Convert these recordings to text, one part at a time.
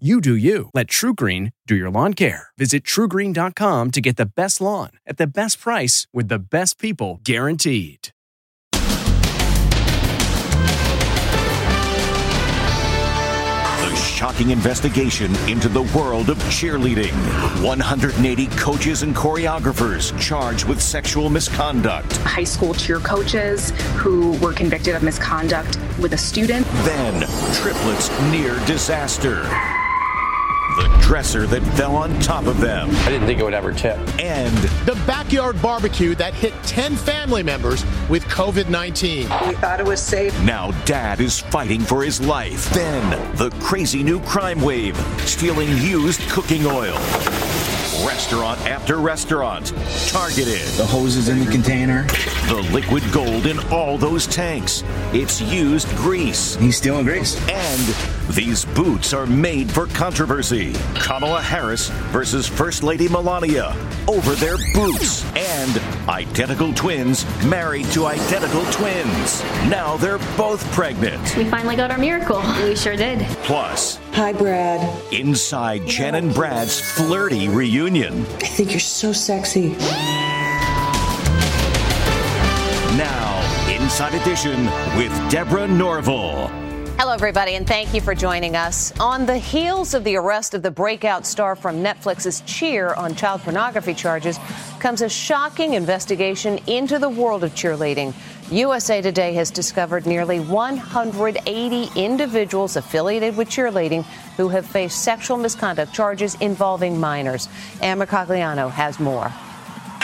You do you. Let TruGreen do your lawn care. Visit trugreen.com to get the best lawn at the best price with the best people guaranteed. The shocking investigation into the world of cheerleading. 180 coaches and choreographers charged with sexual misconduct. High school cheer coaches who were convicted of misconduct with a student. Then, triplets near disaster. The dresser that fell on top of them. I didn't think it would ever tip. And the backyard barbecue that hit 10 family members with COVID 19. We thought it was safe. Now, dad is fighting for his life. Then, the crazy new crime wave stealing used cooking oil. Restaurant after restaurant targeted. The hoses in the container. The liquid gold in all those tanks. It's used grease. He's stealing grease. And these boots are made for controversy. Kamala Harris versus First Lady Melania over their boots. And identical twins married to identical twins. Now they're both pregnant. We finally got our miracle. We sure did. Plus, Hi, Brad. inside Jen and Brad's flirty reunion. I think you're so sexy. Now, Inside Edition with Deborah Norville. Hello, everybody, and thank you for joining us. On the heels of the arrest of the breakout star from Netflix's Cheer on child pornography charges comes a shocking investigation into the world of cheerleading. USA Today has discovered nearly 180 individuals affiliated with cheerleading who have faced sexual misconduct charges involving minors. Ann Mercogliano has more.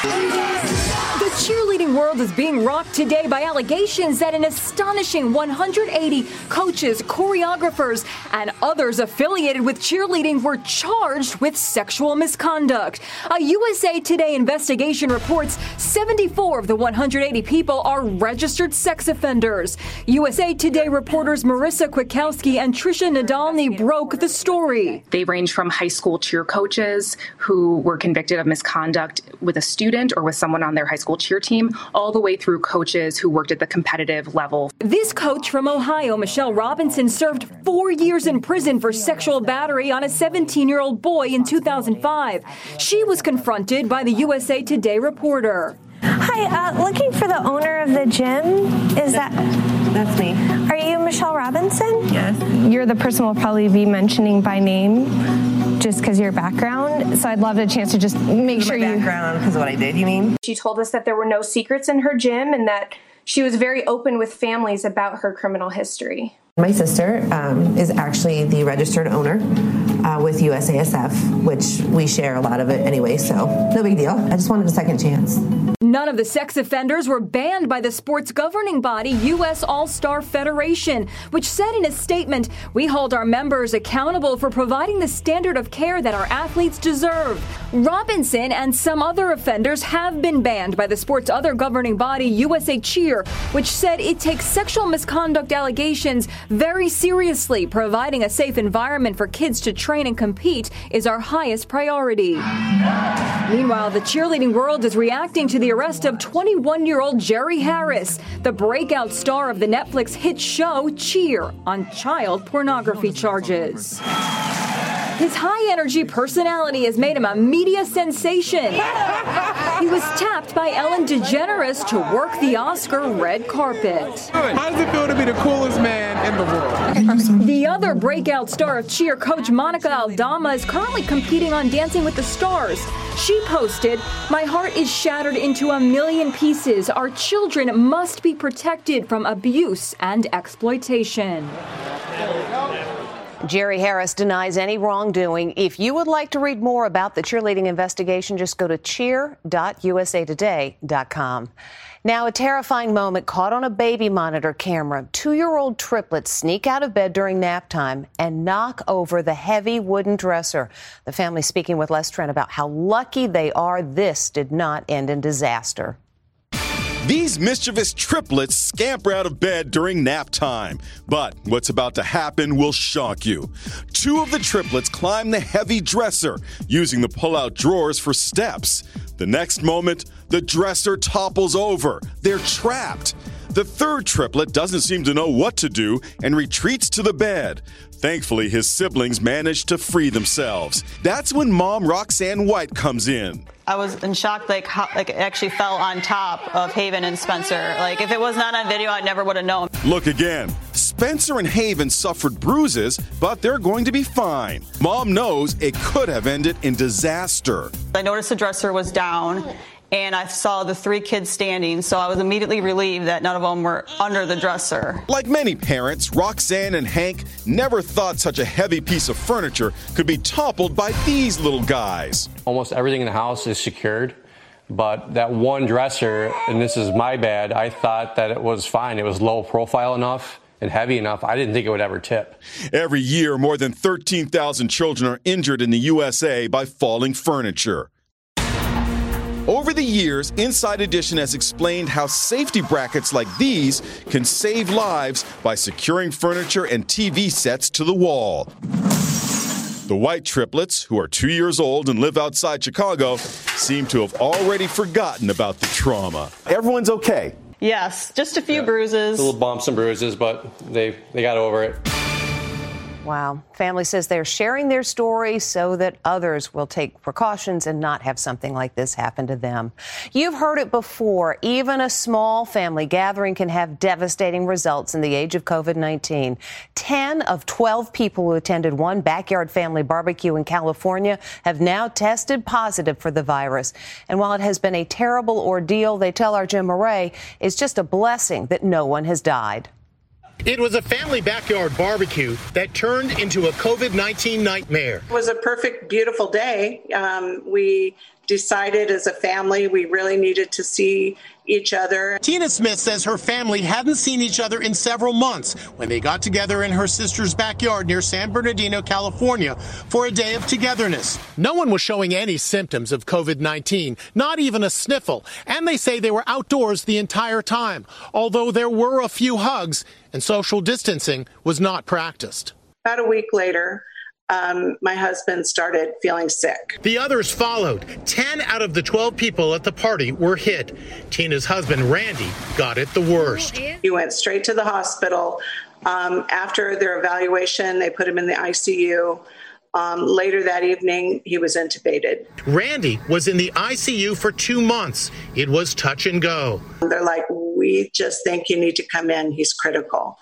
The cheerleading world is being rocked today by allegations that an astonishing 180 coaches, choreographers, and others affiliated with cheerleading were charged with sexual misconduct. A USA Today investigation reports 74 of the 180 people are registered sex offenders. USA Today reporters Marissa Kwiatkowski and Tricia Nadolny broke the story. They range from high school cheer coaches who were convicted of misconduct with a student or with someone on their high school cheer team, all the way through coaches who worked at the competitive level. This coach from Ohio, Michelle Robinson, served four years in prison for sexual battery on a 17 year old boy in 2005. She was confronted by the USA Today reporter. Hi, uh, looking for the owner of the gym. Is that? That's me. Are you Michelle Robinson? Yes. You're the person we'll probably be mentioning by name just because your background. So I'd love a chance to just make sure My you. background because what I did. You mean? She told us that there were no secrets in her gym and that she was very open with families about her criminal history. My sister um, is actually the registered owner uh, with USASF, which we share a lot of it anyway, so no big deal. I just wanted a second chance. None of the sex offenders were banned by the sport's governing body, U.S. All Star Federation, which said in a statement We hold our members accountable for providing the standard of care that our athletes deserve. Robinson and some other offenders have been banned by the sport's other governing body, USA Cheer, which said it takes sexual misconduct allegations very seriously. Providing a safe environment for kids to train and compete is our highest priority. Meanwhile, the cheerleading world is reacting to the arrest of 21 year old Jerry Harris, the breakout star of the Netflix hit show Cheer, on child pornography charges. His high energy personality has made him a media sensation. he was tapped by Ellen DeGeneres to work the Oscar red carpet. How does it feel to be the coolest man in the world? The other breakout star of cheer, coach Monica Aldama, is currently competing on Dancing with the Stars. She posted, My heart is shattered into a million pieces. Our children must be protected from abuse and exploitation. Jerry Harris denies any wrongdoing. If you would like to read more about the cheerleading investigation, just go to cheer.usatoday.com. Now, a terrifying moment caught on a baby monitor camera. Two year old triplets sneak out of bed during nap time and knock over the heavy wooden dresser. The family speaking with Les Trent about how lucky they are this did not end in disaster. These mischievous triplets scamper out of bed during nap time. But what's about to happen will shock you. Two of the triplets climb the heavy dresser, using the pull out drawers for steps. The next moment, the dresser topples over. They're trapped. The third triplet doesn't seem to know what to do and retreats to the bed. Thankfully, his siblings manage to free themselves. That's when mom Roxanne White comes in. I was in shock, like how, like it actually fell on top of Haven and Spencer. Like if it was not on video, I never would have known. Look again. Spencer and Haven suffered bruises, but they're going to be fine. Mom knows it could have ended in disaster. I noticed the dresser was down and I saw the three kids standing, so I was immediately relieved that none of them were under the dresser. Like many parents, Roxanne and Hank never thought such a heavy piece of furniture could be toppled by these little guys. Almost everything in the house is secured, but that one dresser, and this is my bad, I thought that it was fine. It was low profile enough and heavy enough, I didn't think it would ever tip. Every year, more than 13,000 children are injured in the USA by falling furniture. Over the years, Inside Edition has explained how safety brackets like these can save lives by securing furniture and TV sets to the wall. The White triplets, who are two years old and live outside Chicago, seem to have already forgotten about the trauma. Everyone's okay. Yes, just a few yeah. bruises. A little bumps and bruises, but they, they got over it. Wow. Family says they're sharing their story so that others will take precautions and not have something like this happen to them. You've heard it before. Even a small family gathering can have devastating results in the age of COVID 19. 10 of 12 people who attended one backyard family barbecue in California have now tested positive for the virus. And while it has been a terrible ordeal, they tell our Jim Moret, it's just a blessing that no one has died. It was a family backyard barbecue that turned into a COVID 19 nightmare. It was a perfect, beautiful day. Um, we decided as a family we really needed to see each other. Tina Smith says her family hadn't seen each other in several months when they got together in her sister's backyard near San Bernardino, California for a day of togetherness. No one was showing any symptoms of COVID 19, not even a sniffle, and they say they were outdoors the entire time, although there were a few hugs and social distancing was not practiced. About a week later, um, my husband started feeling sick. The others followed. 10 out of the 12 people at the party were hit. Tina's husband, Randy, got it the worst. He went straight to the hospital. Um, after their evaluation, they put him in the ICU. Um, later that evening, he was intubated. Randy was in the ICU for two months. It was touch and go. They're like, we just think you need to come in. He's critical.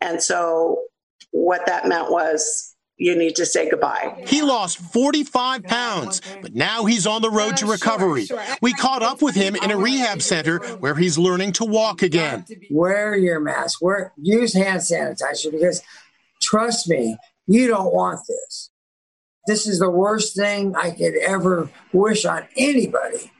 And so, what that meant was you need to say goodbye. He lost 45 pounds, but now he's on the road to recovery. We caught up with him in a rehab center where he's learning to walk again. Wear your mask, wear, use hand sanitizer because trust me, you don't want this. This is the worst thing I could ever wish on anybody.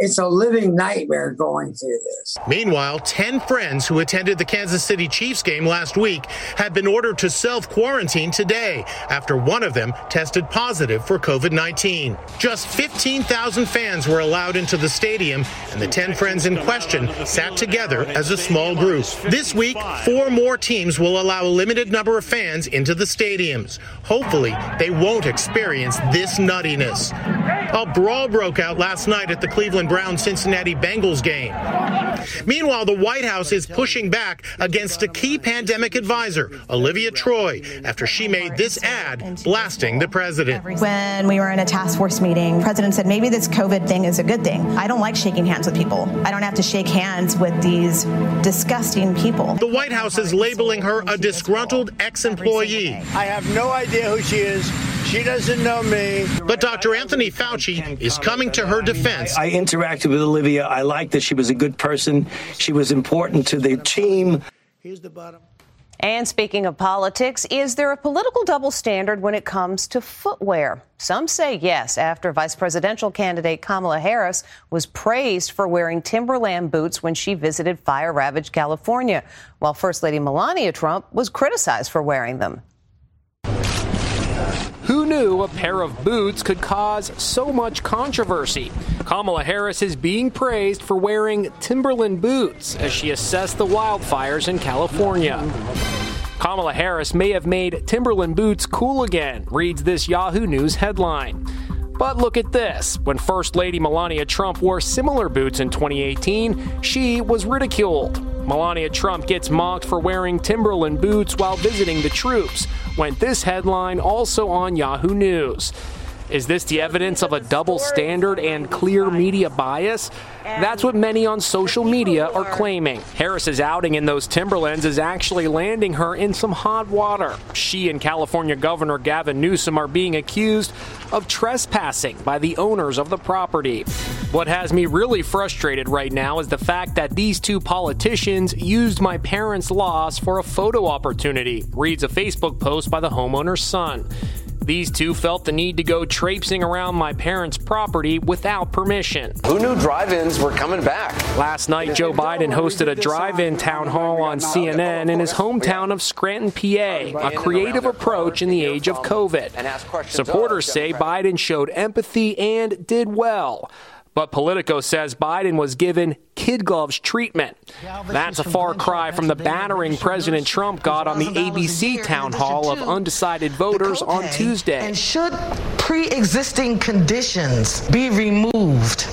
It's a living nightmare going through this. Meanwhile, 10 friends who attended the Kansas City Chiefs game last week have been ordered to self quarantine today after one of them tested positive for COVID 19. Just 15,000 fans were allowed into the stadium, and the 10 friends in question sat together as a small group. This week, four more teams will allow a limited number of fans into the stadiums. Hopefully, they won't experience this nuttiness. A brawl broke out last night at the Cleveland Brown Cincinnati Bengals game. Meanwhile, the White House is pushing back against a key pandemic advisor, Olivia Troy, after she made this ad blasting the president. When we were in a task force meeting, the president said maybe this COVID thing is a good thing. I don't like shaking hands with people. I don't have to shake hands with these disgusting people. The White House is labeling her a disgruntled ex employee. I have no idea who she is. She doesn't know me. But Dr. Anthony Fauci is coming to her defense. I, I interacted with Olivia. I liked that she was a good person. She was important to the team. Here's the bottom. And speaking of politics, is there a political double standard when it comes to footwear? Some say yes, after vice presidential candidate Kamala Harris was praised for wearing Timberland boots when she visited fire ravaged California, while First Lady Melania Trump was criticized for wearing them. Knew a pair of boots could cause so much controversy? Kamala Harris is being praised for wearing Timberland boots as she assessed the wildfires in California. Kamala Harris may have made Timberland boots cool again, reads this Yahoo News headline. But look at this. When First Lady Melania Trump wore similar boots in 2018, she was ridiculed. Melania Trump gets mocked for wearing Timberland boots while visiting the troops, went this headline also on Yahoo News. Is this the evidence of a double standard and clear media bias? That's what many on social media are claiming. Harris's outing in those Timberlands is actually landing her in some hot water. She and California Governor Gavin Newsom are being accused of trespassing by the owners of the property. What has me really frustrated right now is the fact that these two politicians used my parents' loss for a photo opportunity, reads a Facebook post by the homeowner's son. These two felt the need to go traipsing around my parents' property without permission. Who knew drive ins were coming back? Last night, Joe Biden hosted a drive in town hall on CNN in his hometown of Scranton, PA, a creative approach in the age of COVID. Supporters say Biden showed empathy and did well. But Politico says Biden was given kid gloves treatment. That's a far cry from the battering President Trump got on the ABC town hall of undecided voters on Tuesday. And should pre existing conditions be removed?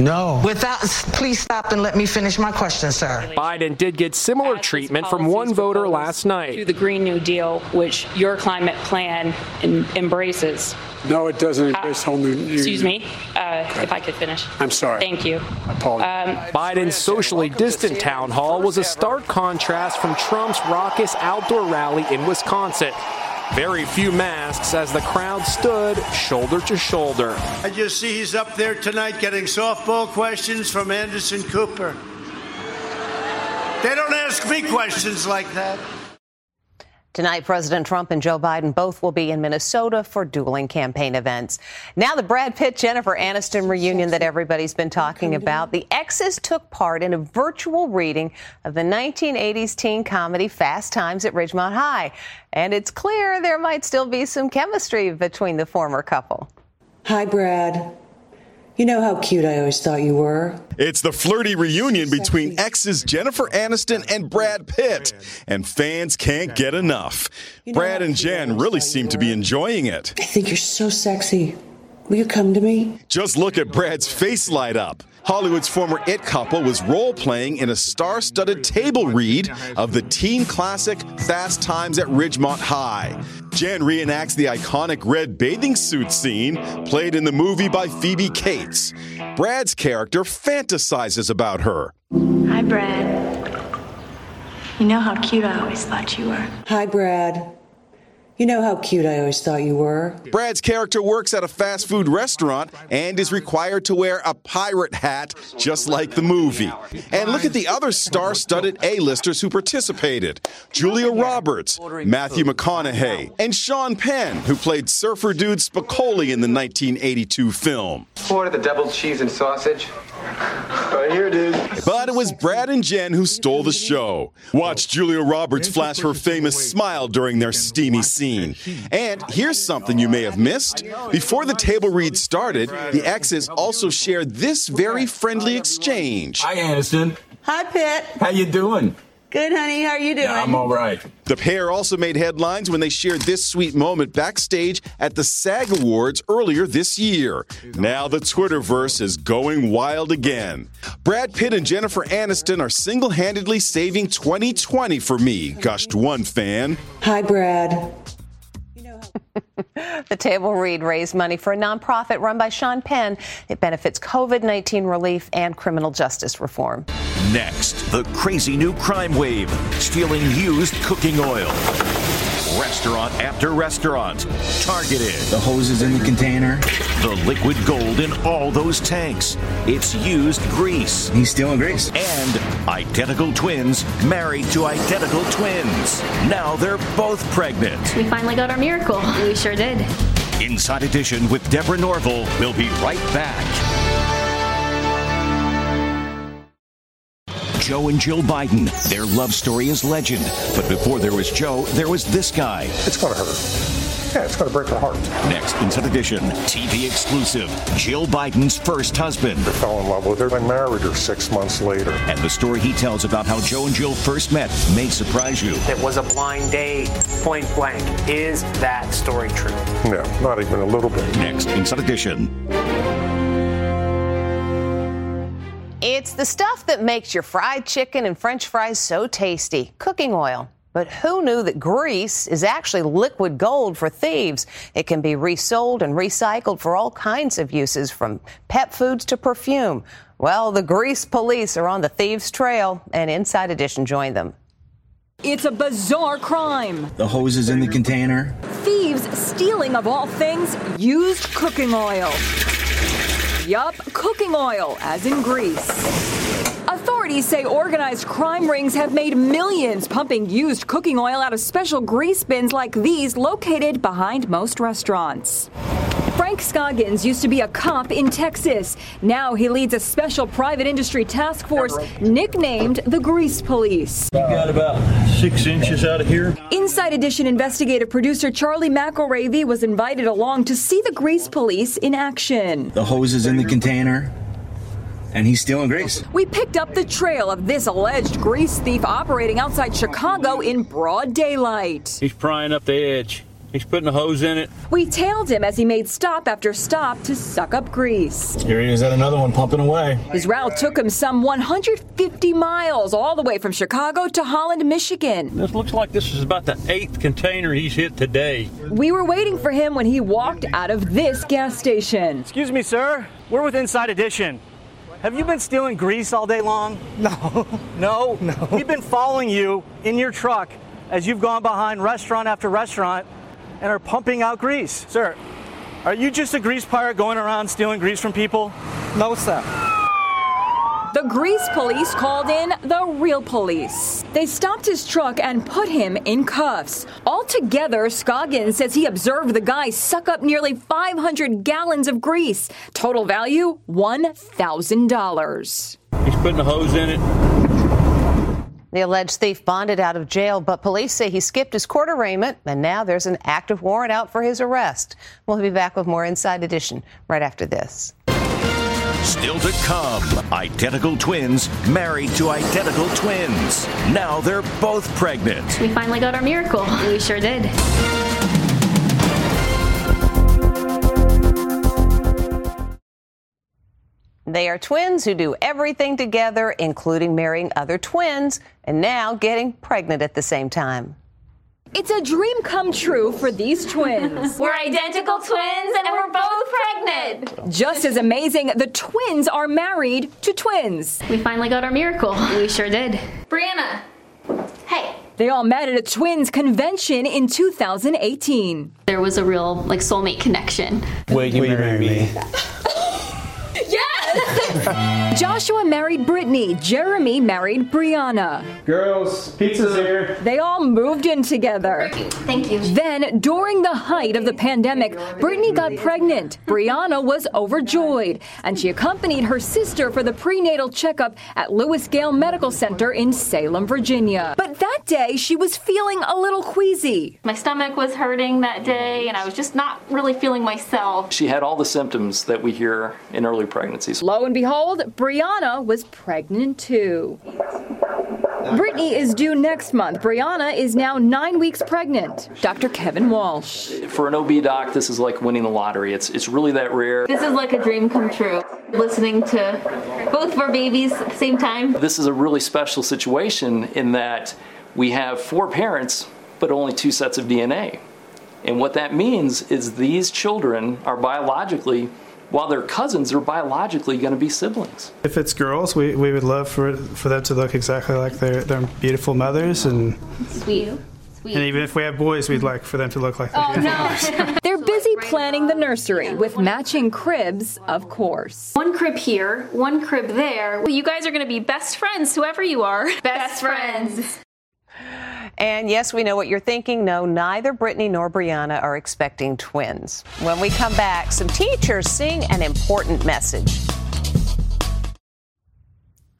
No. Without, please stop and let me finish my question, sir. Biden did get similar treatment from one voter last night. To the Green New Deal, which your climate plan in, embraces. No, it doesn't embrace whole new. Excuse me, uh, if I could finish. I'm sorry. Thank you. I apologize. Um, Biden's socially distant town hall was a stark contrast from Trump's raucous outdoor rally in Wisconsin. Very few masks as the crowd stood shoulder to shoulder. I just see he's up there tonight getting softball questions from Anderson Cooper. They don't ask me questions like that. Tonight, President Trump and Joe Biden both will be in Minnesota for dueling campaign events. Now, the Brad Pitt Jennifer Aniston reunion that everybody's been talking about. The exes took part in a virtual reading of the 1980s teen comedy Fast Times at Ridgemont High. And it's clear there might still be some chemistry between the former couple. Hi, Brad. You know how cute I always thought you were. It's the flirty reunion between exes Jennifer Aniston and Brad Pitt, and fans can't get enough. Brad and Jen really seem to be enjoying it. I think you're so sexy. Will you come to me? Just look at Brad's face light up. Hollywood's former It couple was role playing in a star studded table read of the teen classic Fast Times at Ridgemont High. Jen reenacts the iconic red bathing suit scene played in the movie by Phoebe Cates. Brad's character fantasizes about her. Hi, Brad. You know how cute I always thought you were. Hi, Brad. You know how cute I always thought you were. Brad's character works at a fast food restaurant and is required to wear a pirate hat just like the movie. And look at the other star studded A-listers who participated Julia Roberts, Matthew McConaughey, and Sean Penn, who played surfer dude Spicoli in the 1982 film. Order the double cheese and sausage. Right here, dude. But it was Brad and Jen who stole the show. Watch Julia Roberts flash her famous smile during their steamy scene. And here's something you may have missed. Before the table read started, the exes also shared this very friendly exchange. Hi, Aniston. Hi, Pitt. How you doing? Good, honey. How are you doing? Yeah, I'm all right. The pair also made headlines when they shared this sweet moment backstage at the SAG Awards earlier this year. Now the Twitterverse is going wild again. Brad Pitt and Jennifer Aniston are single handedly saving 2020 for me, gushed one fan. Hi, Brad. The table read raised money for a nonprofit run by Sean Penn. It benefits COVID 19 relief and criminal justice reform. Next, the crazy new crime wave stealing used cooking oil. Restaurant after restaurant, targeted. The hose is in the container. The liquid gold in all those tanks. It's used grease. He's stealing grease. And identical twins married to identical twins. Now they're both pregnant. We finally got our miracle. We sure did. Inside Edition with Deborah Norville. We'll be right back. Joe and Jill Biden. Their love story is legend. But before there was Joe, there was this guy. It's going to hurt. Yeah, it's going to break her heart. Next, Inside Edition, TV exclusive. Jill Biden's first husband. I fell in love with her. I married her six months later. And the story he tells about how Joe and Jill first met may surprise you. It was a blind date, point blank. Is that story true? No, not even a little bit. Next, Inside Edition. It's the stuff that makes your fried chicken and french fries so tasty cooking oil. But who knew that grease is actually liquid gold for thieves? It can be resold and recycled for all kinds of uses, from pet foods to perfume. Well, the grease police are on the thieves' trail, and Inside Edition joined them. It's a bizarre crime. The hose is in the container. Thieves stealing, of all things, used cooking oil. Yup, cooking oil, as in grease. Authorities say organized crime rings have made millions pumping used cooking oil out of special grease bins like these located behind most restaurants. Frank Scoggins used to be a cop in Texas. Now he leads a special private industry task force nicknamed the Grease Police. You got about six inches out of here. Inside Edition investigative producer Charlie McElravy was invited along to see the Grease Police in action. The hose is in the container. And he's stealing grease. We picked up the trail of this alleged grease thief operating outside Chicago in broad daylight. He's prying up the edge. He's putting a hose in it. We tailed him as he made stop after stop to suck up grease. Here he is at another one pumping away. His route took him some 150 miles, all the way from Chicago to Holland, Michigan. This looks like this is about the eighth container he's hit today. We were waiting for him when he walked out of this gas station. Excuse me, sir. We're with Inside Edition. Have you been stealing grease all day long? No. No? No. We've been following you in your truck as you've gone behind restaurant after restaurant and are pumping out grease. Sir, are you just a grease pirate going around stealing grease from people? No, sir. The grease police called in the real police. They stopped his truck and put him in cuffs. Altogether, Scoggins says he observed the guy suck up nearly 500 gallons of grease. Total value $1,000. He's putting a hose in it. The alleged thief bonded out of jail, but police say he skipped his court arraignment, and now there's an active warrant out for his arrest. We'll be back with more Inside Edition right after this. Still to come, identical twins married to identical twins. Now they're both pregnant. We finally got our miracle. We sure did. They are twins who do everything together, including marrying other twins, and now getting pregnant at the same time. It's a dream come true for these twins. We're identical twins and we're both pregnant. Just as amazing, the twins are married to twins. We finally got our miracle. We sure did. Brianna, hey. They all met at a twins convention in 2018. There was a real like soulmate connection. Will you marry me? Joshua married Brittany. Jeremy married Brianna. Girls, pizza's here. They all moved in together. Thank you. Then, during the height of the pandemic, Brittany got pregnant. Brianna was overjoyed, and she accompanied her sister for the prenatal checkup at LewisGale Medical Center in Salem, Virginia. But that day, she was feeling a little queasy. My stomach was hurting that day, and I was just not really feeling myself. She had all the symptoms that we hear in early pregnancies. Lo and behold, Brianna was pregnant too. Brittany is due next month. Brianna is now nine weeks pregnant. Dr. Kevin Walsh. For an OB doc, this is like winning the lottery. It's it's really that rare. This is like a dream come true. Listening to both of our babies at the same time. This is a really special situation in that we have four parents, but only two sets of DNA. And what that means is these children are biologically while they're cousins, they're biologically going to be siblings. If it's girls, we, we would love for for them to look exactly like their, their beautiful mothers and sweet. And even if we have boys, we'd like for them to look like Oh, no. They're busy planning the nursery with matching cribs, of course. One crib here, one crib there. Well, you guys are going to be best friends, whoever you are. Best, friends. And yes, we know what you're thinking. No, neither Brittany nor Brianna are expecting twins. When we come back, some teachers sing an important message.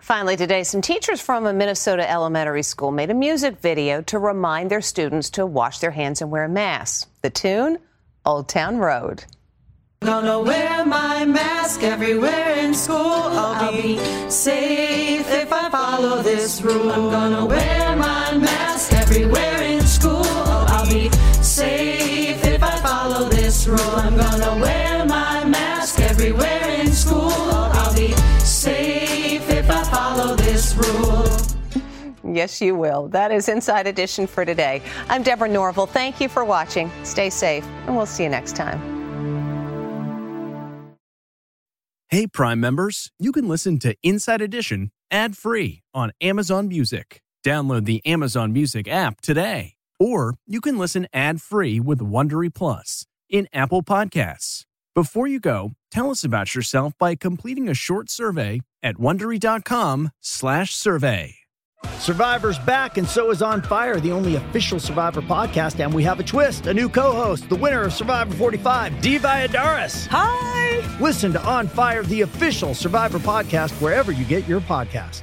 Finally, today, some teachers from a Minnesota elementary school made a music video to remind their students to wash their hands and wear masks. The tune, Old Town Road. I'm gonna wear my mask everywhere in school. I'll be safe if I follow this rule. I'm gonna wear my mask everywhere in school. Oh, I'll be safe if I follow this rule. I'm gonna wear my mask everywhere in school. Oh, I'll be safe if I follow this rule. Yes, you will. That is Inside Edition for today. I'm Deborah Norville. Thank you for watching. Stay safe, and we'll see you next time. Hey, Prime members, you can listen to Inside Edition ad free on Amazon Music. Download the Amazon Music app today. Or you can listen ad free with Wondery Plus in Apple Podcasts. Before you go, tell us about yourself by completing a short survey at wondery.com/slash survey. Survivor's back, and so is On Fire, the only official Survivor podcast. And we have a twist a new co host, the winner of Survivor 45, Dee Valladares. Hi! Listen to On Fire, the official Survivor podcast, wherever you get your podcast.